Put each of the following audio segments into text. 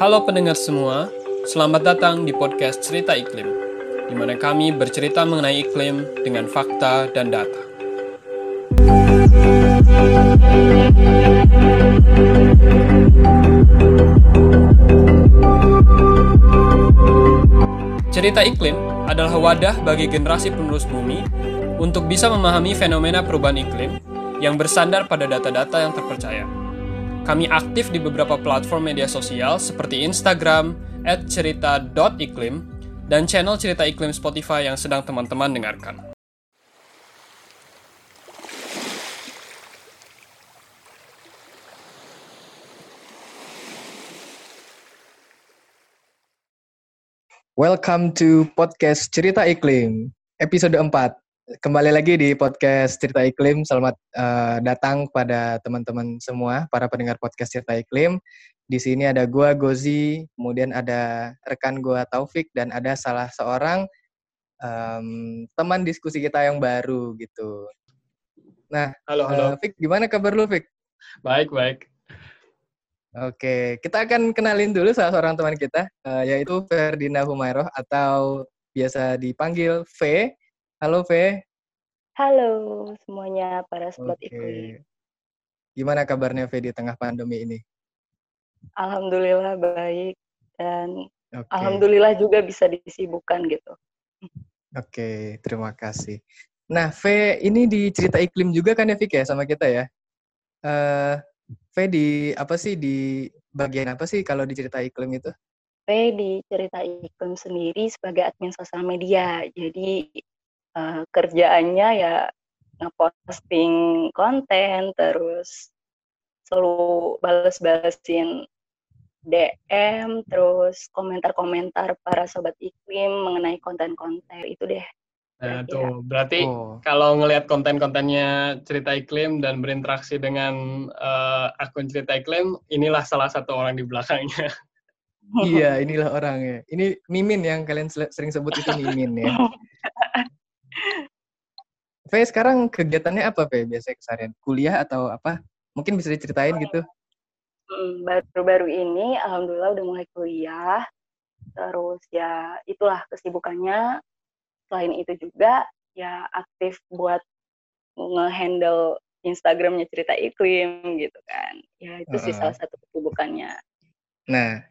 Halo pendengar semua, selamat datang di podcast Cerita Iklim, di mana kami bercerita mengenai iklim dengan fakta dan data. Cerita Iklim adalah wadah bagi generasi penerus bumi untuk bisa memahami fenomena perubahan iklim yang bersandar pada data-data yang terpercaya. Kami aktif di beberapa platform media sosial seperti Instagram, @cerita.iklim, dan channel Cerita Iklim Spotify yang sedang teman-teman dengarkan. Welcome to podcast Cerita Iklim, episode 4. Kembali lagi di podcast Cerita Iklim. Selamat uh, datang pada teman-teman semua, para pendengar podcast Cerita Iklim. Di sini ada gua Gozi, kemudian ada rekan gua Taufik dan ada salah seorang um, teman diskusi kita yang baru gitu. Nah, Halo, halo. uh, Fik, gimana kabar lu, Fik? Baik, baik. Oke, kita akan kenalin dulu salah seorang teman kita, uh, yaitu Ferdinand Humairoh atau biasa dipanggil V. Halo V. Halo semuanya para sobat Oke. iklim. Gimana kabarnya V di tengah pandemi ini? Alhamdulillah baik dan Oke. alhamdulillah juga bisa disibukkan gitu. Oke, terima kasih. Nah, V ini di cerita iklim juga kan ya, Fik ya, sama kita ya? Eh, V di apa sih di bagian apa sih kalau di cerita iklim itu? Saya di cerita iklim sendiri sebagai admin sosial media. Jadi eh, kerjaannya ya ngeposting konten terus selalu bales-balesin DM terus komentar-komentar para sobat iklim mengenai konten-konten itu deh. Nah, tuh berarti Oh, kalau ngelihat konten-kontennya cerita iklim dan berinteraksi dengan eh, akun cerita iklim, inilah salah satu orang di belakangnya. iya, inilah orangnya. Ini Mimin yang kalian sering sebut itu Mimin ya. V sekarang kegiatannya apa V biasanya keseharian? Kuliah atau apa? Mungkin bisa diceritain gitu. Hmm, baru-baru ini alhamdulillah udah mulai kuliah. Terus ya itulah kesibukannya. Selain itu juga ya aktif buat nge-handle Instagramnya cerita iklim gitu kan. Ya itu sih Heeh. salah satu kesibukannya. Nah,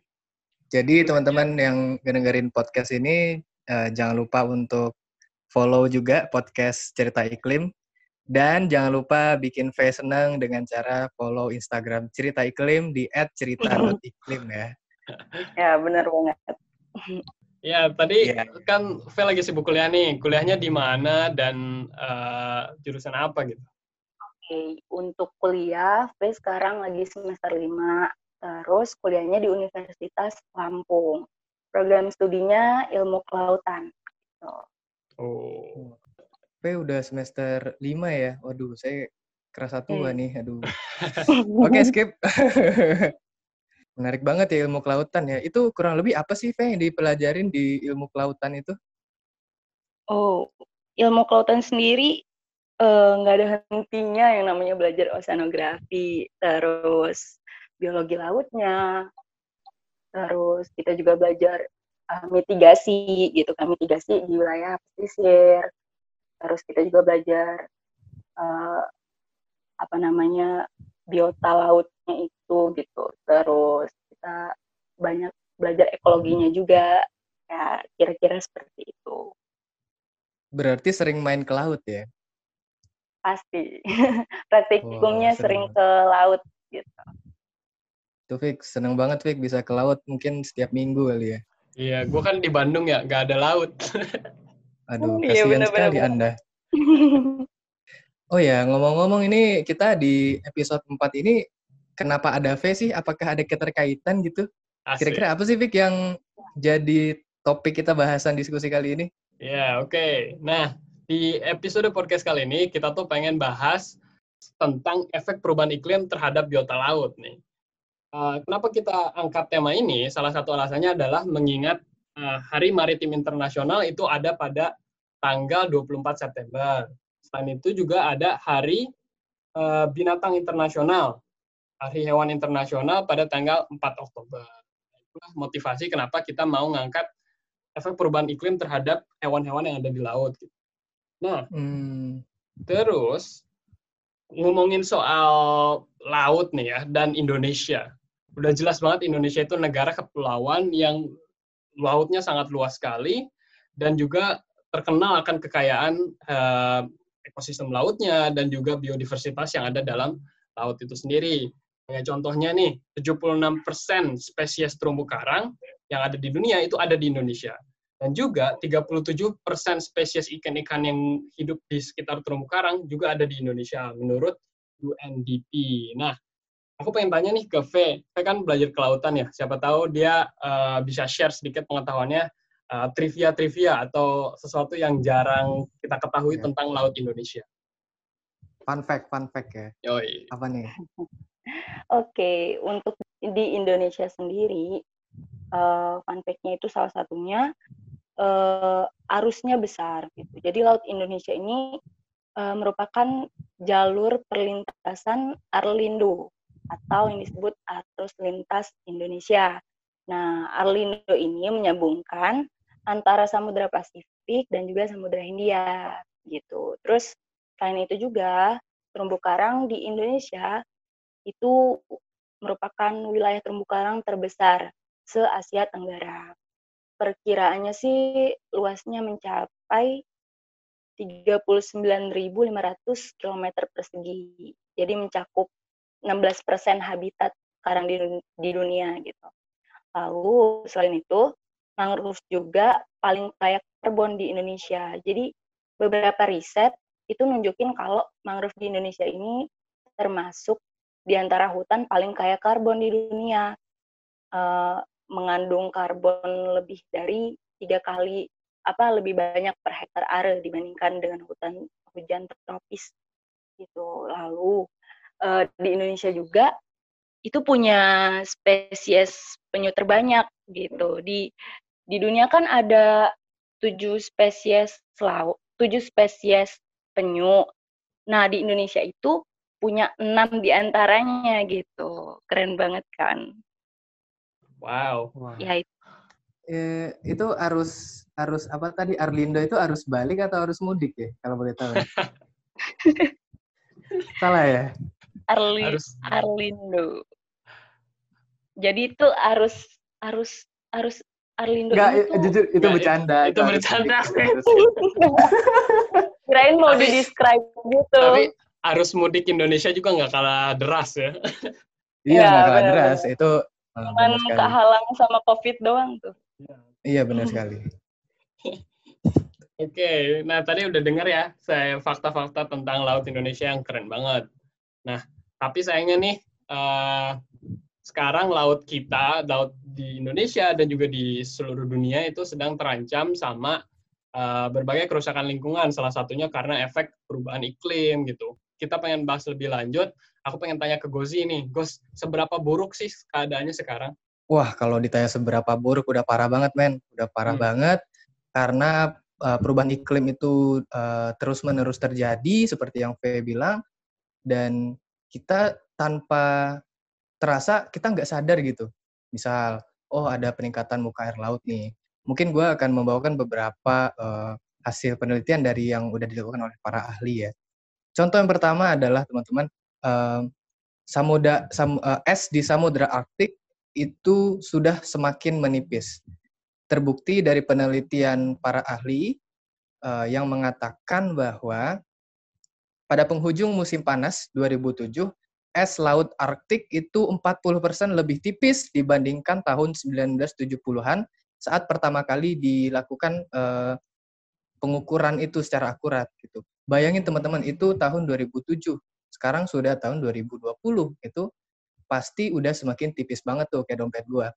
jadi teman-teman yang dengerin podcast ini eh, jangan lupa untuk follow juga podcast Cerita Iklim dan jangan lupa bikin V seneng dengan cara follow Instagram Cerita Iklim di @cerita.iklim ya. Ya benar banget. Ya, tadi Iya. kan V lagi sibuk kuliah nih. Kuliahnya di mana dan eh, jurusan apa gitu? Oke, untuk kuliah, Faye sekarang lagi semester 5. Terus kuliahnya di Universitas Lampung. Program studinya ilmu kelautan. Gitu. Oh. V udah semester 5 ya. Waduh, saya kerasa tua Hmm. nih. Aduh. Oke, skip. Menarik banget ya ilmu kelautan ya. Itu kurang lebih apa sih, V, yang dipelajarin di ilmu kelautan itu? Oh, ilmu kelautan sendiri eh, nggak ada hentinya yang namanya belajar oceanografi, terus biologi lautnya, terus kita juga belajar eh, mitigasi gitu kan, mitigasi di wilayah pesisir, terus kita juga belajar eh, apa namanya biota lautnya itu gitu, terus kita banyak belajar ekologinya juga, ya kira-kira seperti itu. Berarti sering main ke laut ya? pasti praktikumnya sering ke laut gitu Tuh, Fik. Seneng banget, Fik, bisa ke laut mungkin setiap minggu kali ya. Iya, gue kan di Bandung ya, nggak ada laut. Aduh, Iya, kasihan bener, sekali bener, Anda. Oh ya, ngomong-ngomong ini kita di episode 4 ini kenapa ada V sih? Apakah ada keterkaitan gitu? Asik. Kira-kira apa sih, Fik, yang jadi topik kita bahasan diskusi kali ini? Ya, oke. Nah, di episode podcast kali ini kita tuh pengen bahas tentang efek perubahan iklim terhadap biota laut nih. Uh, kenapa kita angkat tema ini? Salah satu alasannya adalah mengingat uh, Hari Maritim Internasional itu ada pada tanggal 24 September. Selain itu juga ada Hari uh, Binatang Internasional, Hari Hewan Internasional pada tanggal 4 Oktober. Itu itulah motivasi kenapa kita mau ngangkat efek perubahan iklim terhadap hewan-hewan yang ada di laut. Gitu. Nah, hmm. terus ngomongin soal laut nih ya dan Indonesia. Udah jelas banget Indonesia itu negara kepulauan yang lautnya sangat luas sekali dan juga terkenal akan kekayaan uh, ekosistem lautnya dan juga biodiversitas yang ada dalam laut itu sendiri. Kayak contohnya nih, 76% spesies terumbu karang yang ada di dunia itu ada di Indonesia. Dan juga 37% spesies ikan-ikan yang hidup di sekitar terumbu karang juga ada di Indonesia menurut UNDP. Nah, aku pengen tanya nih ke V. V kan belajar kelautan ya. Siapa tahu dia uh, bisa share sedikit pengetahuannya trivia eh, trivia-trivia atau sesuatu yang jarang kita ketahui ya. tentang laut Indonesia. Fun fact, fun fact ya. Yoi. Apa nih? Oke, untuk di Indonesia sendiri, uh, fun fact-nya itu salah satunya uh, arusnya besar gitu. Jadi laut Indonesia ini uh, merupakan jalur perlintasan Arlindo atau yang disebut arus lintas Indonesia. Nah, Arlindo ini menyambungkan antara Samudra Pasifik dan juga Samudra Hindia gitu. Terus selain itu juga terumbu karang di Indonesia itu merupakan wilayah terumbu karang terbesar se-Asia Tenggara. Perkiraannya sih luasnya mencapai 39.500 km persegi. Jadi mencakup 16% habitat karang di, di dunia gitu. Lalu selain itu, mangrove juga paling kaya karbon di Indonesia. Jadi beberapa riset itu nunjukin kalau mangrove di Indonesia ini termasuk di antara hutan paling kaya karbon di dunia. Uh, mengandung karbon lebih dari tiga kali apa lebih banyak per hektar area dibandingkan dengan hutan hujan tropis gitu. Lalu uh, di Indonesia juga itu punya spesies penyu terbanyak gitu. Di di dunia kan ada tujuh spesies laut, tujuh spesies penyu. Nah, di Indonesia itu punya enam di antaranya gitu. Keren banget kan? Wow. Ya itu. Eh, itu arus arus apa tadi Arlindo itu arus balik atau arus mudik ya kalau boleh tahu? Salah ya? Arli arus... Arlindo. Jadi itu arus arus arus Arlindo Enggak, itu jujur itu Nggak, bercanda. Itu, itu bercanda. Kirain mau di describe gitu. Tapi arus mudik Indonesia juga nggak kalah deras ya. iya, nggak kalah bener. deras. Itu Cuman kehalang sama COVID doang tuh. Iya, benar sekali. Oke, okay. nah tadi udah dengar ya saya fakta-fakta tentang laut Indonesia yang keren banget. Nah, tapi sayangnya nih uh, sekarang laut kita, laut di Indonesia dan juga di seluruh dunia itu sedang terancam sama uh, berbagai kerusakan lingkungan. Salah satunya karena efek perubahan iklim gitu. Kita pengen bahas lebih lanjut. Aku pengen tanya ke Gozi nih, Gos, seberapa buruk sih keadaannya sekarang? Wah, kalau ditanya seberapa buruk, udah parah banget, men. Udah parah hmm. banget. Karena uh, perubahan iklim itu uh, terus-menerus terjadi, seperti yang V bilang. Dan kita tanpa terasa kita nggak sadar gitu. Misal, oh ada peningkatan muka air laut nih. Mungkin gue akan membawakan beberapa uh, hasil penelitian dari yang udah dilakukan oleh para ahli ya. Contoh yang pertama adalah teman-teman uh, samudra sam, uh, es di samudra Arktik itu sudah semakin menipis. Terbukti dari penelitian para ahli uh, yang mengatakan bahwa pada penghujung musim panas 2007 es laut Arktik itu 40% lebih tipis dibandingkan tahun 1970-an saat pertama kali dilakukan uh, pengukuran itu secara akurat gitu. Bayangin teman-teman itu tahun 2007. Sekarang sudah tahun 2020. Itu pasti udah semakin tipis banget tuh kayak dompet gua.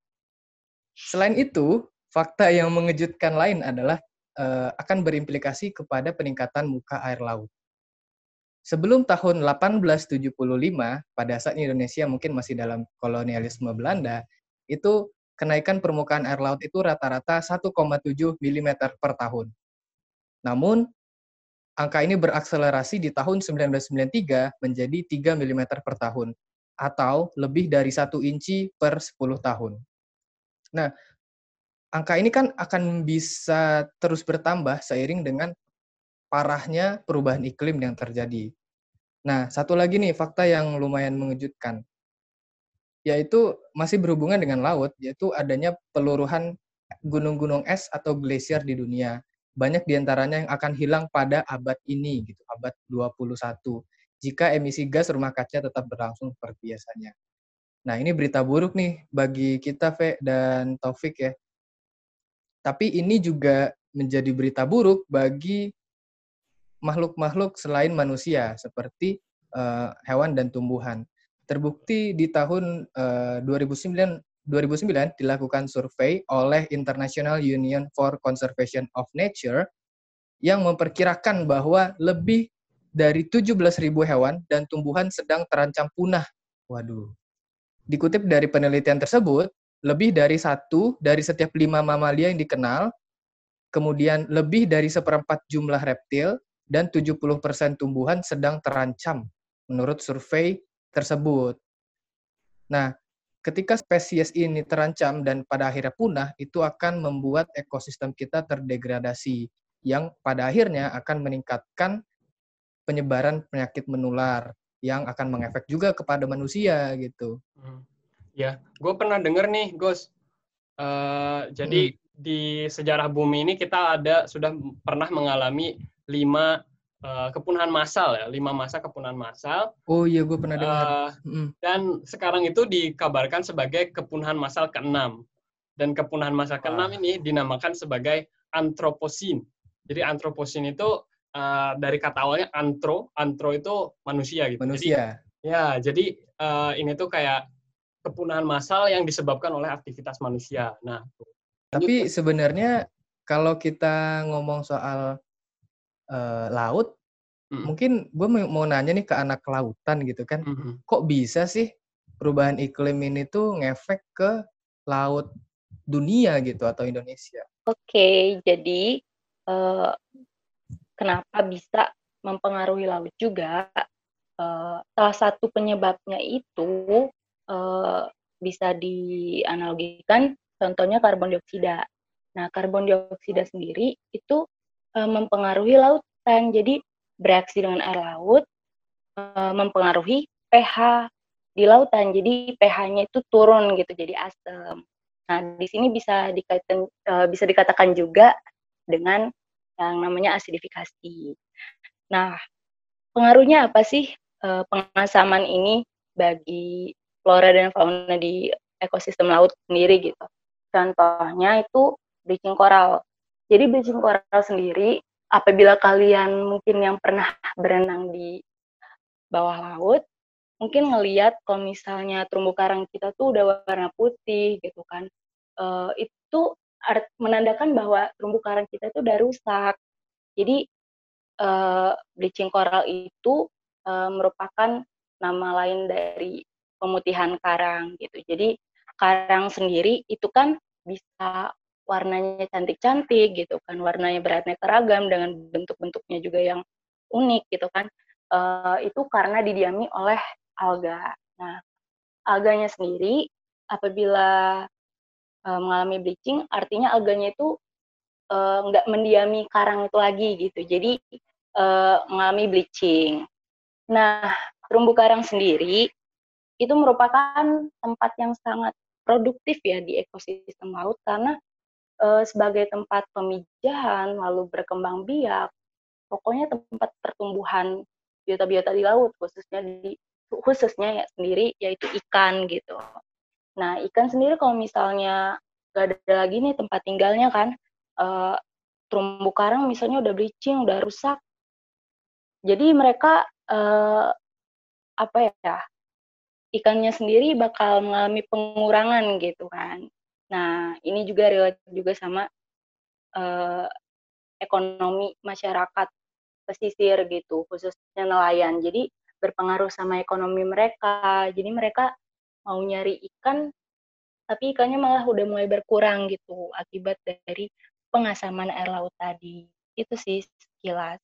Selain itu, fakta yang mengejutkan lain adalah uh, akan berimplikasi kepada peningkatan muka air laut. Sebelum tahun 1875, pada saat Indonesia mungkin masih dalam kolonialisme Belanda, itu kenaikan permukaan air laut itu rata-rata 1,7 mm per tahun. Namun, angka ini berakselerasi di tahun 1993 menjadi 3 mm per tahun, atau lebih dari 1 inci per 10 tahun. Nah, angka ini kan akan bisa terus bertambah seiring dengan parahnya perubahan iklim yang terjadi. Nah, satu lagi nih fakta yang lumayan mengejutkan, yaitu masih berhubungan dengan laut, yaitu adanya peluruhan gunung-gunung es atau glasier di dunia. Banyak di antaranya yang akan hilang pada abad ini, gitu, abad 21, jika emisi gas rumah kaca tetap berlangsung seperti biasanya. Nah, ini berita buruk nih bagi kita, Ve dan Taufik ya. Tapi ini juga menjadi berita buruk bagi makhluk-makhluk selain manusia, seperti uh, hewan dan tumbuhan. Terbukti di tahun uh, 2009 2009 dilakukan survei oleh International Union for Conservation of Nature yang memperkirakan bahwa lebih dari 17.000 hewan dan tumbuhan sedang terancam punah. Waduh. Dikutip dari penelitian tersebut, lebih dari satu dari setiap lima mamalia yang dikenal, kemudian lebih dari seperempat jumlah reptil, dan 70% tumbuhan sedang terancam menurut survei tersebut. Nah, ketika spesies ini terancam dan pada akhirnya punah, itu akan membuat ekosistem kita terdegradasi, yang pada akhirnya akan meningkatkan penyebaran penyakit menular yang akan mengefek juga kepada manusia gitu. Hmm. Ya, gue pernah denger nih, Gus. Uh, jadi hmm. di sejarah bumi ini kita ada sudah pernah mengalami lima uh, kepunahan massal ya, lima masa kepunahan massal. Oh iya, gue pernah dengar. Uh. Dan sekarang itu dikabarkan sebagai kepunahan massal keenam. Dan kepunahan massal keenam ini dinamakan sebagai antroposin. Jadi antroposin itu uh, dari kata awalnya antro, antro itu manusia gitu. Manusia. Jadi, ya, jadi uh, ini tuh kayak kepunahan massal yang disebabkan oleh aktivitas manusia. Nah, tapi sebenarnya kalau kita ngomong soal uh, laut, hmm. mungkin gue mau nanya nih ke anak kelautan gitu kan, hmm. kok bisa sih perubahan iklim ini tuh ngefek ke laut dunia gitu atau Indonesia? Oke, jadi uh, kenapa bisa mempengaruhi laut juga, uh, salah satu penyebabnya itu uh, bisa dianalogikan contohnya karbon dioksida. Nah, karbon dioksida sendiri itu uh, mempengaruhi lautan. Jadi bereaksi dengan air laut uh, mempengaruhi pH di lautan. Jadi pH-nya itu turun gitu jadi asam. Nah, di sini bisa dikatakan uh, bisa dikatakan juga dengan yang namanya asidifikasi. Nah, pengaruhnya apa sih pengasaman ini bagi flora dan fauna di ekosistem laut sendiri gitu? Contohnya itu bleaching coral. Jadi bleaching coral sendiri, apabila kalian mungkin yang pernah berenang di bawah laut, mungkin ngeliat kalau misalnya terumbu karang kita tuh udah warna putih gitu kan, uh, itu art, menandakan bahwa terumbu karang kita itu udah rusak. Jadi uh, bleaching coral itu uh, merupakan nama lain dari pemutihan karang gitu. Jadi karang sendiri itu kan bisa warnanya cantik-cantik gitu kan, warnanya beraneka ragam dengan bentuk-bentuknya juga yang unik gitu kan. Uh, itu karena didiami oleh alga. Nah, alganya sendiri apabila uh, mengalami bleaching, artinya alganya itu uh, nggak mendiami karang itu lagi gitu. Jadi uh, mengalami bleaching. Nah, terumbu karang sendiri itu merupakan tempat yang sangat produktif ya di ekosistem laut karena uh, sebagai tempat pemijahan lalu berkembang biak, pokoknya tempat pertumbuhan biota-biota di laut khususnya di khususnya ya sendiri yaitu ikan gitu. Nah, ikan sendiri kalau misalnya gak ada lagi nih tempat tinggalnya kan, uh, terumbu karang misalnya udah bleaching, udah rusak. Jadi mereka uh, apa ya, ikannya sendiri bakal mengalami pengurangan gitu kan. Nah, ini juga relate juga sama uh, ekonomi masyarakat pesisir gitu, khususnya nelayan. Jadi berpengaruh sama ekonomi mereka. Jadi mereka mau nyari ikan tapi ikannya malah udah mulai berkurang gitu akibat dari pengasaman air laut tadi. Itu sih sekilas.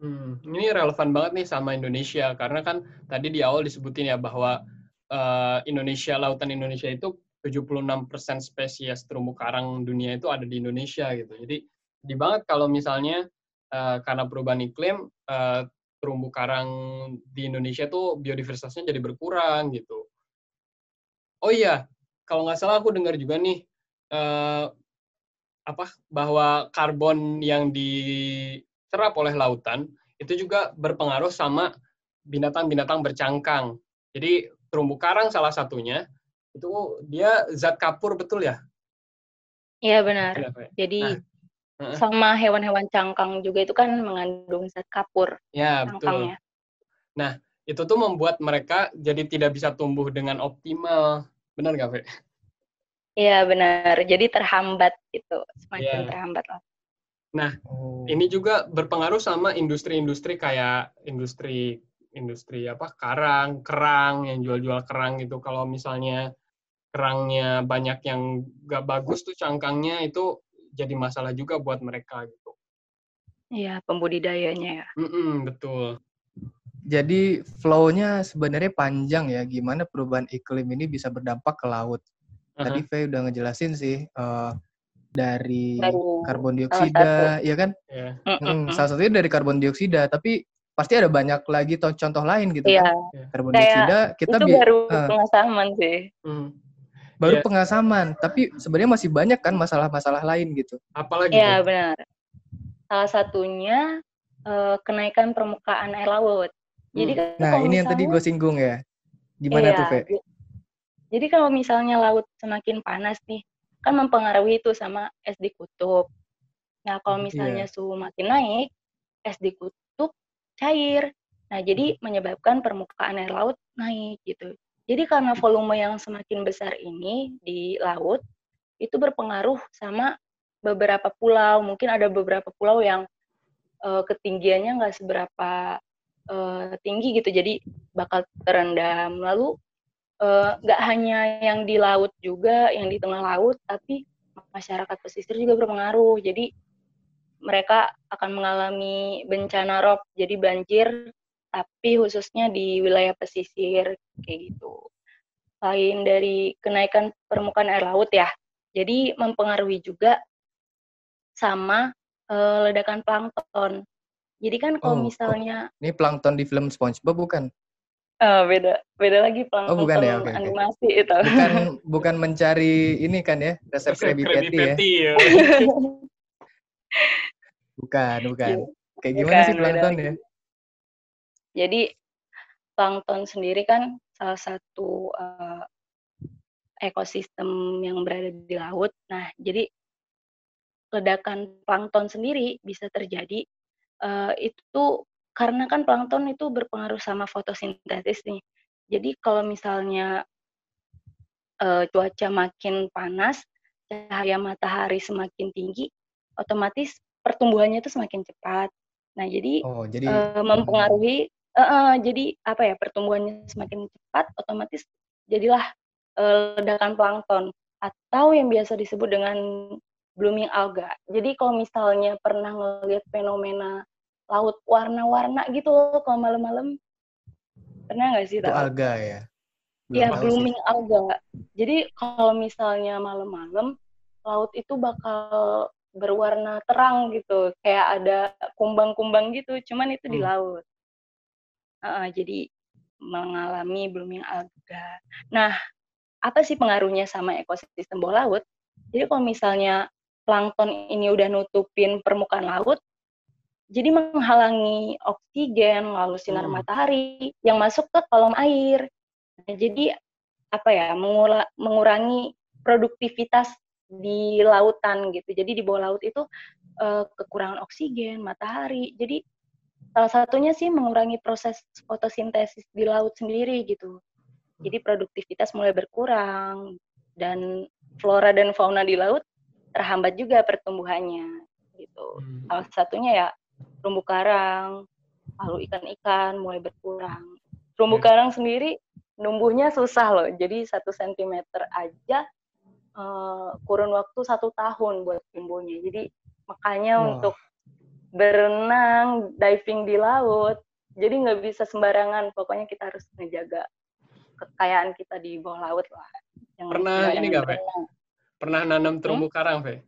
Hmm, ini relevan banget nih sama Indonesia karena kan tadi di awal disebutin ya bahwa uh, Indonesia lautan Indonesia itu 76% spesies terumbu karang dunia itu ada di Indonesia gitu. Jadi di banget kalau misalnya uh, karena perubahan iklim uh, terumbu karang di Indonesia tuh biodiversitasnya jadi berkurang gitu. Oh iya, kalau nggak salah aku dengar juga nih uh, apa bahwa karbon yang diserap oleh lautan itu juga berpengaruh sama binatang-binatang bercangkang. Jadi terumbu karang salah satunya itu dia zat kapur betul ya? Iya benar. Jadi nah, sama hewan-hewan cangkang juga itu kan mengandung zat kapur. Ya betul. Nah itu tuh membuat mereka jadi tidak bisa tumbuh dengan optimal. Benar nggak, Fe? Iya benar. Jadi terhambat gitu, semakin ya. terhambat lah. Nah, oh. ini juga berpengaruh sama industri-industri kayak industri industri apa karang, kerang yang jual-jual kerang gitu. Kalau misalnya kerangnya banyak yang gak bagus tuh cangkangnya itu jadi masalah juga buat mereka gitu. Iya, pembudidayanya ya. Mm-mm, betul. Jadi flow-nya sebenarnya panjang ya, gimana perubahan iklim ini bisa berdampak ke laut. Uh-huh. Tadi Faye udah ngejelasin sih uh, dari, dari karbon dioksida, ya kan? Yeah. Hmm, salah satunya dari karbon dioksida, tapi pasti ada banyak lagi contoh lain gitu yeah. kan. Karbon dioksida kita itu baru uh, pengasaman sih. Hmm baru yeah. pengasaman tapi sebenarnya masih banyak kan masalah-masalah lain gitu apalagi ya benar salah satunya uh, kenaikan permukaan air laut jadi hmm. nah ini misalnya, yang tadi gue singgung ya gimana iya, tuh Fe? jadi kalau misalnya laut semakin panas nih kan mempengaruhi itu sama es di kutub nah kalau iya. misalnya yeah. suhu makin naik es di kutub cair nah jadi menyebabkan permukaan air laut naik gitu jadi karena volume yang semakin besar ini di laut itu berpengaruh sama beberapa pulau. Mungkin ada beberapa pulau yang uh, ketinggiannya nggak seberapa uh, tinggi gitu, jadi bakal terendam. Lalu nggak uh, hanya yang di laut juga, yang di tengah laut, tapi masyarakat pesisir juga berpengaruh. Jadi mereka akan mengalami bencana rob, jadi banjir tapi khususnya di wilayah pesisir kayak gitu. Lain dari kenaikan permukaan air laut ya, jadi mempengaruhi juga sama uh, ledakan plankton. Jadi kan kalau oh, misalnya oh. ini plankton di film SpongeBob bukan? Uh, beda beda lagi plankton oh, bukan ya? okay, animasi okay. itu. Bukan bukan mencari ini kan ya resep Krabby Patty ya. ya. bukan, bukan. Iya. Kayak gimana bukan, sih plankton ya? Jadi plankton sendiri kan salah satu uh, ekosistem yang berada di laut. Nah, jadi ledakan plankton sendiri bisa terjadi uh, itu karena kan plankton itu berpengaruh sama fotosintesis nih. Jadi kalau misalnya uh, cuaca makin panas, cahaya matahari semakin tinggi, otomatis pertumbuhannya itu semakin cepat. Nah, jadi, oh, jadi uh, mempengaruhi uh, uh, jadi apa ya pertumbuhannya semakin cepat otomatis jadilah uh, ledakan plankton atau yang biasa disebut dengan blooming alga. Jadi kalau misalnya pernah ngelihat fenomena laut warna-warna gitu loh kalau malam-malam pernah nggak sih? Itu alga ya? Iya blooming sih. alga. Jadi kalau misalnya malam-malam laut itu bakal berwarna terang gitu, kayak ada kumbang-kumbang gitu, cuman itu hmm. di laut uh, jadi mengalami blooming alga. Nah, apa sih pengaruhnya sama ekosistem bawah laut? Jadi kalau misalnya plankton ini udah nutupin permukaan laut, jadi menghalangi oksigen lalu sinar hmm. matahari yang masuk ke kolom air. Nah, jadi apa ya mengurangi produktivitas di lautan gitu. Jadi di bawah laut itu uh, kekurangan oksigen, matahari. Jadi salah satunya sih mengurangi proses fotosintesis di laut sendiri gitu. Jadi produktivitas mulai berkurang dan flora dan fauna di laut terhambat juga pertumbuhannya gitu. Hmm. Salah satunya ya terumbu karang, lalu ikan-ikan mulai berkurang. Terumbu yeah. karang sendiri numbuhnya susah loh. Jadi satu sentimeter aja uh, kurun waktu satu tahun buat tumbuhnya. Jadi makanya wow. untuk berenang, diving di laut. Jadi nggak bisa sembarangan, pokoknya kita harus ngejaga kekayaan kita di bawah laut lah. Yang Pernah ini nggak, Fe? Pernah nanam terumbu hmm? karang, Fe?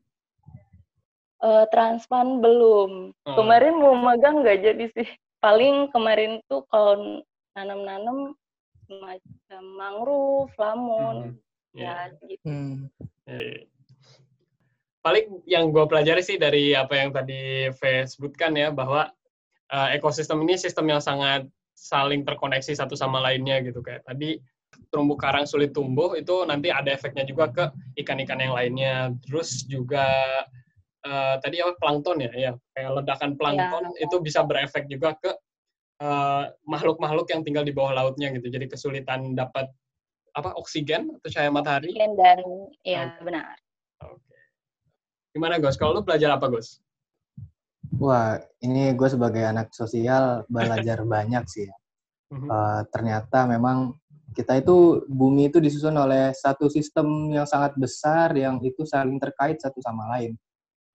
Uh, transplant belum. Oh. Kemarin mau magang nggak jadi sih. Paling kemarin tuh kalau nanam-nanam macam mangrove, lamun, hmm. ya yeah. gitu. Hmm. Yeah. Paling yang gue pelajari sih dari apa yang tadi V sebutkan ya bahwa uh, ekosistem ini sistem yang sangat saling terkoneksi satu sama lainnya gitu kayak tadi terumbu karang sulit tumbuh itu nanti ada efeknya juga ke ikan-ikan yang lainnya terus juga uh, tadi apa plankton ya ya kayak ledakan plankton ya. itu bisa berefek juga ke Eh, makhluk-makhluk uh, yang tinggal di bawah lautnya gitu. Jadi kesulitan dapat apa oksigen atau cahaya matahari. Oksigen dan ya benar. Gimana Gus? Kalau lu belajar apa Gus? Wah, ini gue sebagai anak sosial belajar banyak sih ya. Uh, ternyata memang kita itu bumi itu disusun oleh satu sistem yang sangat besar yang itu saling terkait satu sama lain.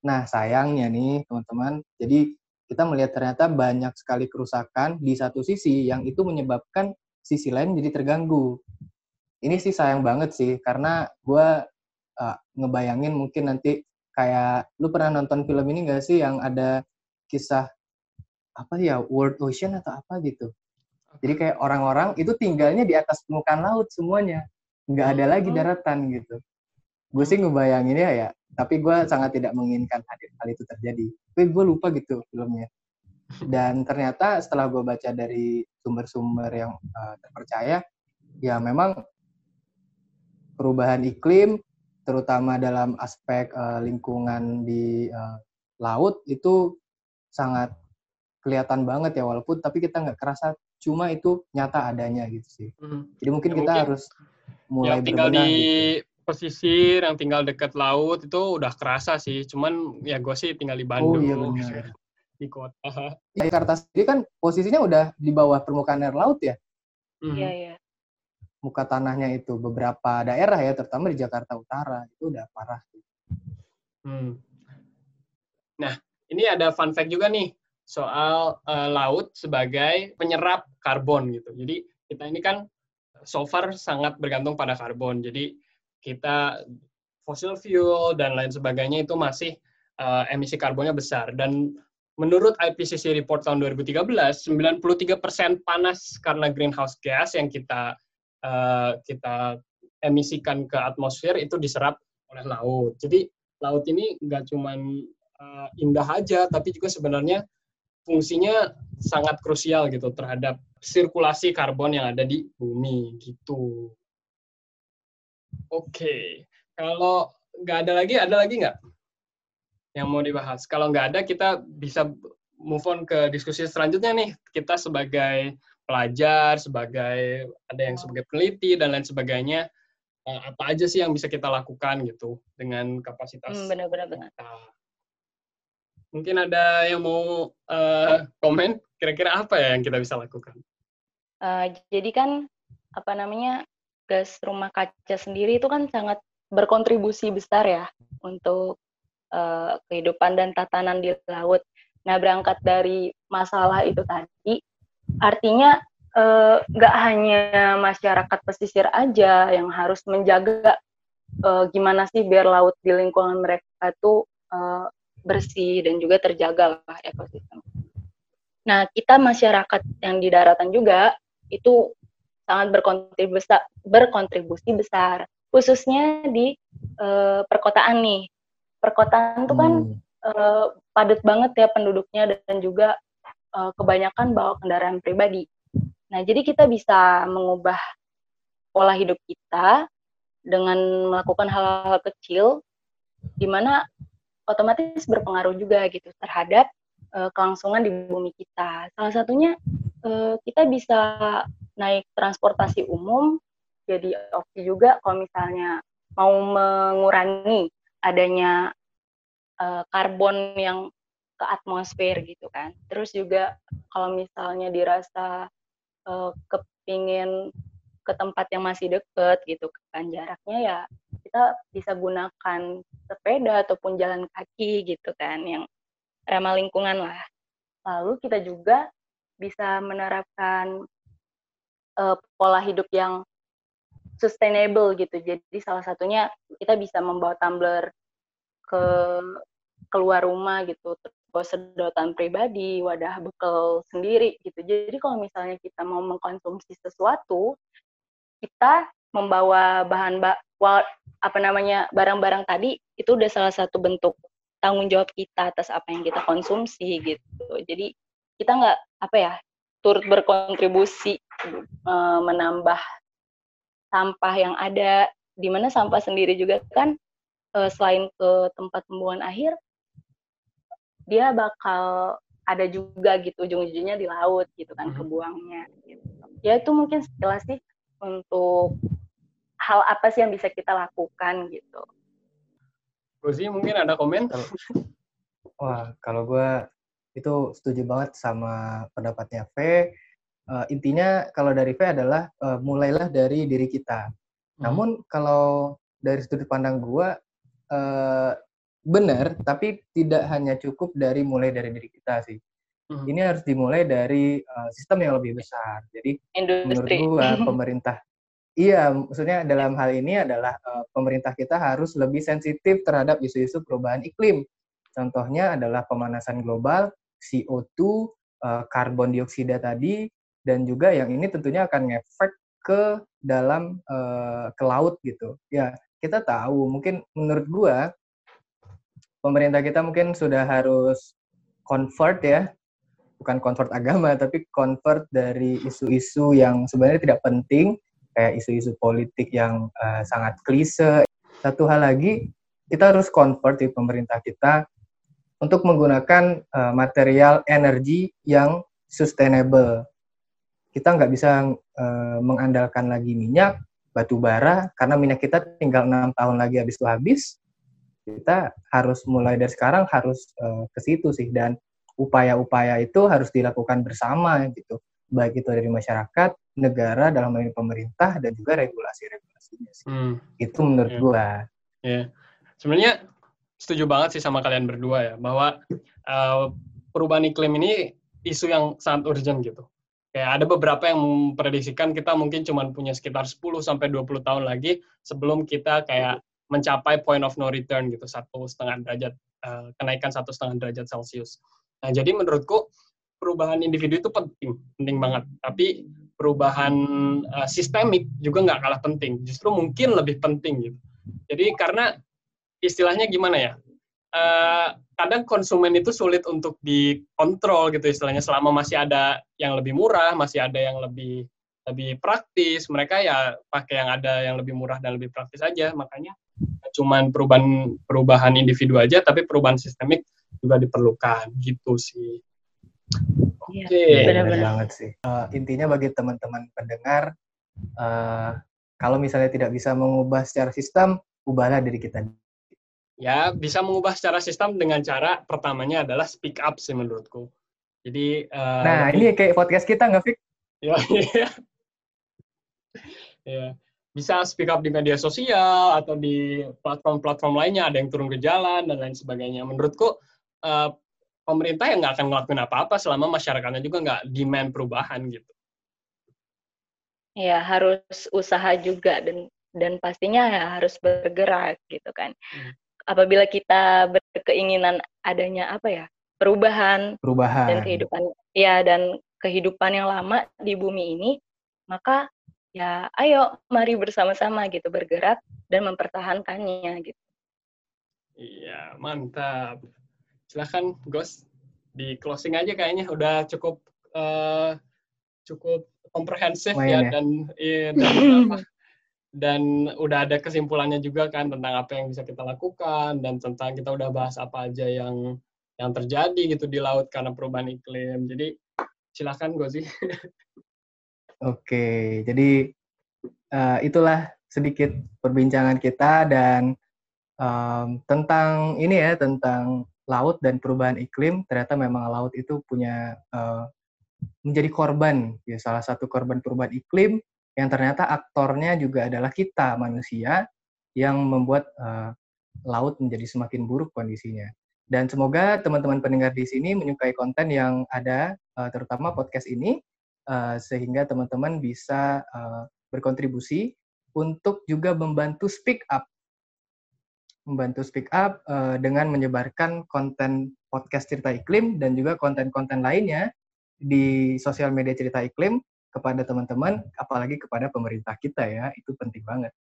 Nah, sayangnya nih teman-teman, jadi kita melihat ternyata banyak sekali kerusakan di satu sisi yang itu menyebabkan sisi lain jadi terganggu. Ini sih sayang banget sih, karena gue uh, ngebayangin mungkin nanti kayak, lu pernah nonton film ini gak sih yang ada kisah, apa ya, World Ocean atau apa gitu. Jadi kayak orang-orang itu tinggalnya di atas permukaan laut semuanya. Nggak ada lagi hmm. daratan gitu. Gue sih ngebayanginnya ya, tapi gue sangat tidak menginginkan hal itu terjadi tapi gue lupa gitu filmnya dan ternyata setelah gue baca dari sumber-sumber yang uh, terpercaya ya memang perubahan iklim terutama dalam aspek uh, lingkungan di uh, laut itu sangat kelihatan banget ya walaupun tapi kita nggak kerasa cuma itu nyata adanya gitu sih hmm. jadi mungkin ya, kita mungkin harus mulai yang tinggal di gitu pesisir yang tinggal dekat laut itu udah kerasa sih. Cuman ya gue sih tinggal di Bandung. Oh iya benar. Di kota. Jakarta sendiri kan posisinya udah di bawah permukaan air laut ya? Hmm. Iya, iya. Muka tanahnya itu beberapa daerah ya, terutama di Jakarta Utara itu udah parah. Hmm. Nah, ini ada fun fact juga nih soal uh, laut sebagai penyerap karbon gitu. Jadi kita ini kan so far sangat bergantung pada karbon. Jadi kita fossil fuel dan lain sebagainya itu masih uh, emisi karbonnya besar dan menurut IPCC report tahun 2013 93% panas karena greenhouse gas yang kita uh, kita emisikan ke atmosfer itu diserap oleh laut. Jadi laut ini nggak cuma uh, indah aja tapi juga sebenarnya fungsinya sangat krusial gitu terhadap sirkulasi karbon yang ada di bumi gitu. Oke, kalau nggak ada lagi, ada lagi nggak yang mau dibahas? Kalau nggak ada, kita bisa move on ke diskusi selanjutnya nih. Kita sebagai pelajar, sebagai ada yang sebagai peneliti dan lain sebagainya, eh, apa aja sih yang bisa kita lakukan gitu dengan kapasitas hmm, benar-benar kita. Mungkin ada yang mau uh, komen, kira-kira apa ya yang kita bisa lakukan? Uh, jadi kan apa namanya gas rumah kaca sendiri itu kan sangat berkontribusi besar ya untuk uh, kehidupan dan tatanan di laut. Nah, berangkat dari masalah itu tadi, artinya eh, nggak uh, hanya masyarakat pesisir aja yang harus menjaga uh, gimana sih biar laut di lingkungan mereka itu uh, bersih dan juga terjaga lah ekosistem. Nah, kita masyarakat yang di daratan juga itu sangat berkontribusi besar, berkontribusi besar khususnya di uh, perkotaan nih. Perkotaan tuh kan uh, padat banget ya penduduknya dan juga uh, kebanyakan bawa kendaraan pribadi. Nah, jadi kita bisa mengubah pola hidup kita dengan melakukan hal-hal kecil di mana otomatis berpengaruh juga gitu terhadap uh, kelangsungan di bumi kita. Salah satunya uh, kita bisa naik transportasi umum jadi opsi juga kalau misalnya mau mengurangi adanya karbon yang ke atmosfer gitu kan. Terus juga kalau misalnya dirasa uh, kepingin ke tempat yang masih deket gitu kan jaraknya ya kita bisa gunakan sepeda ataupun jalan kaki gitu kan yang ramah lingkungan lah. Lalu kita juga bisa menerapkan uh, pola hidup yang sustainable gitu. Jadi salah satunya kita bisa membawa tumbler ke keluar rumah gitu, sedotan pribadi, wadah bekal sendiri gitu. Jadi kalau misalnya kita mau mengkonsumsi sesuatu, kita membawa bahan ba apa namanya barang-barang tadi itu udah salah satu bentuk tanggung jawab kita atas apa yang kita konsumsi gitu. Jadi kita nggak apa ya turut berkontribusi uh, menambah sampah yang ada di mana sampah sendiri juga kan uh, selain ke tempat pembuangan akhir dia bakal ada juga gitu ujung-ujungnya di laut gitu kan mhm. kebuangnya gitu. ya itu mungkin sekilas sih untuk hal apa sih yang bisa kita lakukan gitu Rosi mungkin ada komen wah kalau gue itu setuju banget sama pendapatnya V uh, intinya kalau dari V adalah uh, mulailah dari diri kita. Hmm. Namun kalau dari sudut pandang gua uh, benar, tapi tidak hanya cukup dari mulai dari diri kita sih. Hmm. Ini harus dimulai dari uh, sistem yang lebih besar. Jadi Industri. menurut gua pemerintah Iya, maksudnya dalam hal ini adalah uh, pemerintah kita harus lebih sensitif terhadap isu-isu perubahan iklim. Contohnya adalah pemanasan global, CO2, uh, karbon dioksida tadi, dan juga yang ini tentunya akan ngefek ke dalam uh, ke laut gitu. Ya, kita tahu mungkin menurut gua pemerintah kita mungkin sudah harus convert ya, bukan convert agama tapi convert dari isu-isu yang sebenarnya tidak penting kayak isu-isu politik yang uh, sangat klise. Satu hal lagi, kita harus convert di pemerintah kita untuk menggunakan uh, material energi yang sustainable kita nggak bisa uh, mengandalkan lagi minyak, batu bara, karena minyak kita tinggal enam tahun lagi habis itu habis. Kita harus mulai dari sekarang harus uh, ke situ sih dan upaya-upaya itu harus dilakukan bersama gitu, baik itu dari masyarakat, negara dalam hal ini pemerintah dan juga regulasi-regulasinya sih. Hmm. Itu menurut yeah. gua. Yeah. sebenarnya setuju banget sih sama kalian berdua ya bahwa uh, perubahan iklim ini isu yang sangat urgent gitu Kayak ada beberapa yang memprediksikan kita mungkin cuma punya sekitar 10 sampai 20 tahun lagi sebelum kita kayak mencapai point of no return gitu satu setengah derajat uh, kenaikan satu setengah derajat Celcius. Nah jadi menurutku perubahan individu itu penting penting banget tapi perubahan uh, sistemik juga nggak kalah penting justru mungkin lebih penting gitu. Jadi karena istilahnya gimana ya uh, kadang konsumen itu sulit untuk dikontrol gitu istilahnya selama masih ada yang lebih murah, masih ada yang lebih lebih praktis, mereka ya pakai yang ada yang lebih murah dan lebih praktis aja. Makanya cuman perubahan perubahan individu aja, tapi perubahan sistemik juga diperlukan gitu sih. Iya, Oke, okay. benar banget sih. Uh, intinya bagi teman-teman pendengar, uh, kalau misalnya tidak bisa mengubah secara sistem, ubahlah diri kita ya bisa mengubah secara sistem dengan cara pertamanya adalah speak up sih menurutku. Jadi uh, nah ini kayak podcast kita nggak Fik? Ya, ya. ya bisa speak up di media sosial atau di platform-platform lainnya ada yang turun ke jalan dan lain sebagainya. Menurutku uh, pemerintah yang nggak akan ngelakuin apa-apa selama masyarakatnya juga nggak demand perubahan gitu. Ya harus usaha juga dan dan pastinya ya harus bergerak gitu kan. Hmm apabila kita berkeinginan adanya apa ya perubahan, perubahan dan kehidupan ya dan kehidupan yang lama di bumi ini maka ya ayo mari bersama-sama gitu bergerak dan mempertahankannya gitu. Iya mantap. Silahkan Gos di closing aja kayaknya udah cukup uh, cukup komprehensif ya, ya dan iya, dan apa dan udah ada kesimpulannya juga kan tentang apa yang bisa kita lakukan dan tentang kita udah bahas apa aja yang yang terjadi gitu di laut karena perubahan iklim. Jadi silakan Gozi. Oke, jadi uh, itulah sedikit perbincangan kita dan um, tentang ini ya tentang laut dan perubahan iklim. Ternyata memang laut itu punya uh, menjadi korban ya salah satu korban perubahan iklim yang ternyata aktornya juga adalah kita manusia yang membuat uh, laut menjadi semakin buruk kondisinya. Dan semoga teman-teman pendengar di sini menyukai konten yang ada, uh, terutama podcast ini, uh, sehingga teman-teman bisa uh, berkontribusi untuk juga membantu speak up. Membantu speak up uh, dengan menyebarkan konten podcast Cerita Iklim dan juga konten-konten lainnya di sosial media Cerita Iklim kepada teman-teman, apalagi kepada pemerintah kita ya, itu penting banget.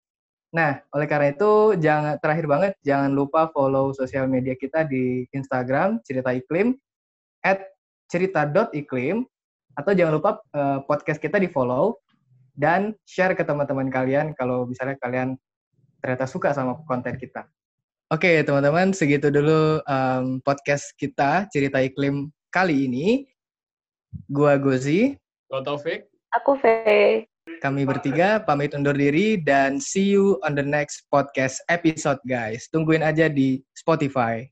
Nah, oleh karena itu jangan terakhir banget jangan lupa follow sosial media kita di Instagram Cerita Iklim at cerita.iklim atau jangan lupa uh, podcast kita di follow dan share ke teman-teman kalian kalau misalnya kalian ternyata suka sama konten kita. Oke, teman-teman, segitu dulu um, podcast kita Cerita Iklim kali ini. Gua Gozi. Gua Taufik. Aku Fe. Kami bertiga pamit undur diri dan see you on the next podcast episode, guys. Tungguin aja di Spotify.